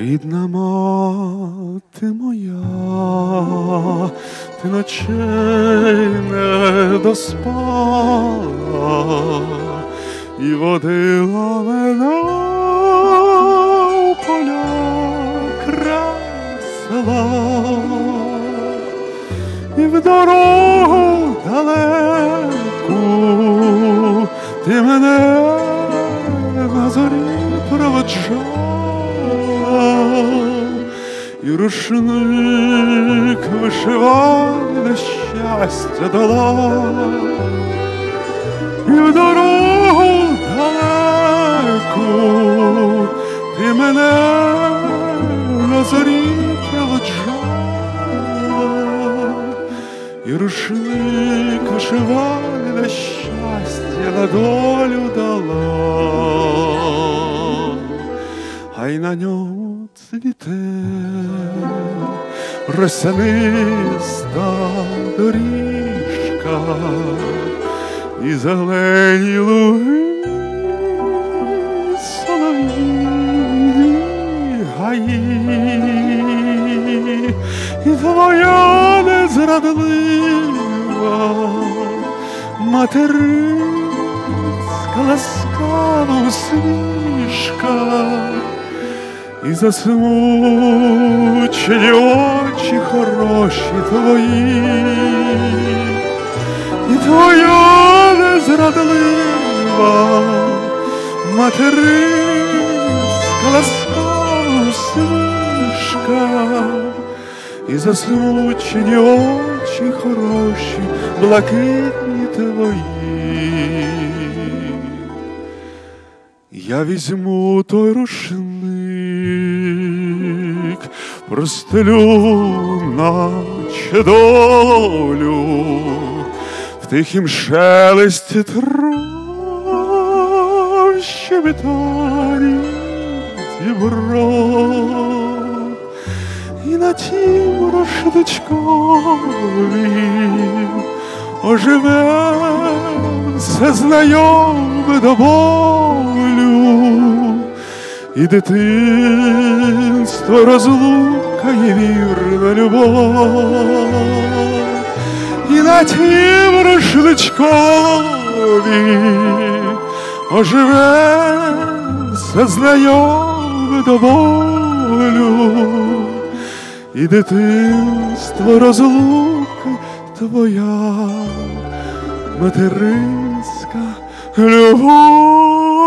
Рідна мати моя, ти ночей не доспала і водила мене у поля красила. І в дорогу далеку ти мене на зорі проводжала, і рушник вишиваний на щастя дала, і в дорогу далеку ти мене на зорі проводжала, і рушник вишиваний на щастя на долю дала, а й на ньому цвіте росяниста доріжка і зелені луги солов'їні гаї, і твоя незрадлива материнська ласкава усмішка і засмучені очі хороші твої, і твоя незрадлива материнська ласкава усмішка, і засмучені очі хороші, блакитні твої. Я візьму той рушник, простелю наче долю в тихім шелесті трав щебетані дібро, і на тім рушничкові оживе все знайоме до болю, і дитинство розлука і вірна любов, і на тім рушничкові оживе все знайоме до болю, і дитинство розлука твоя материнська любов.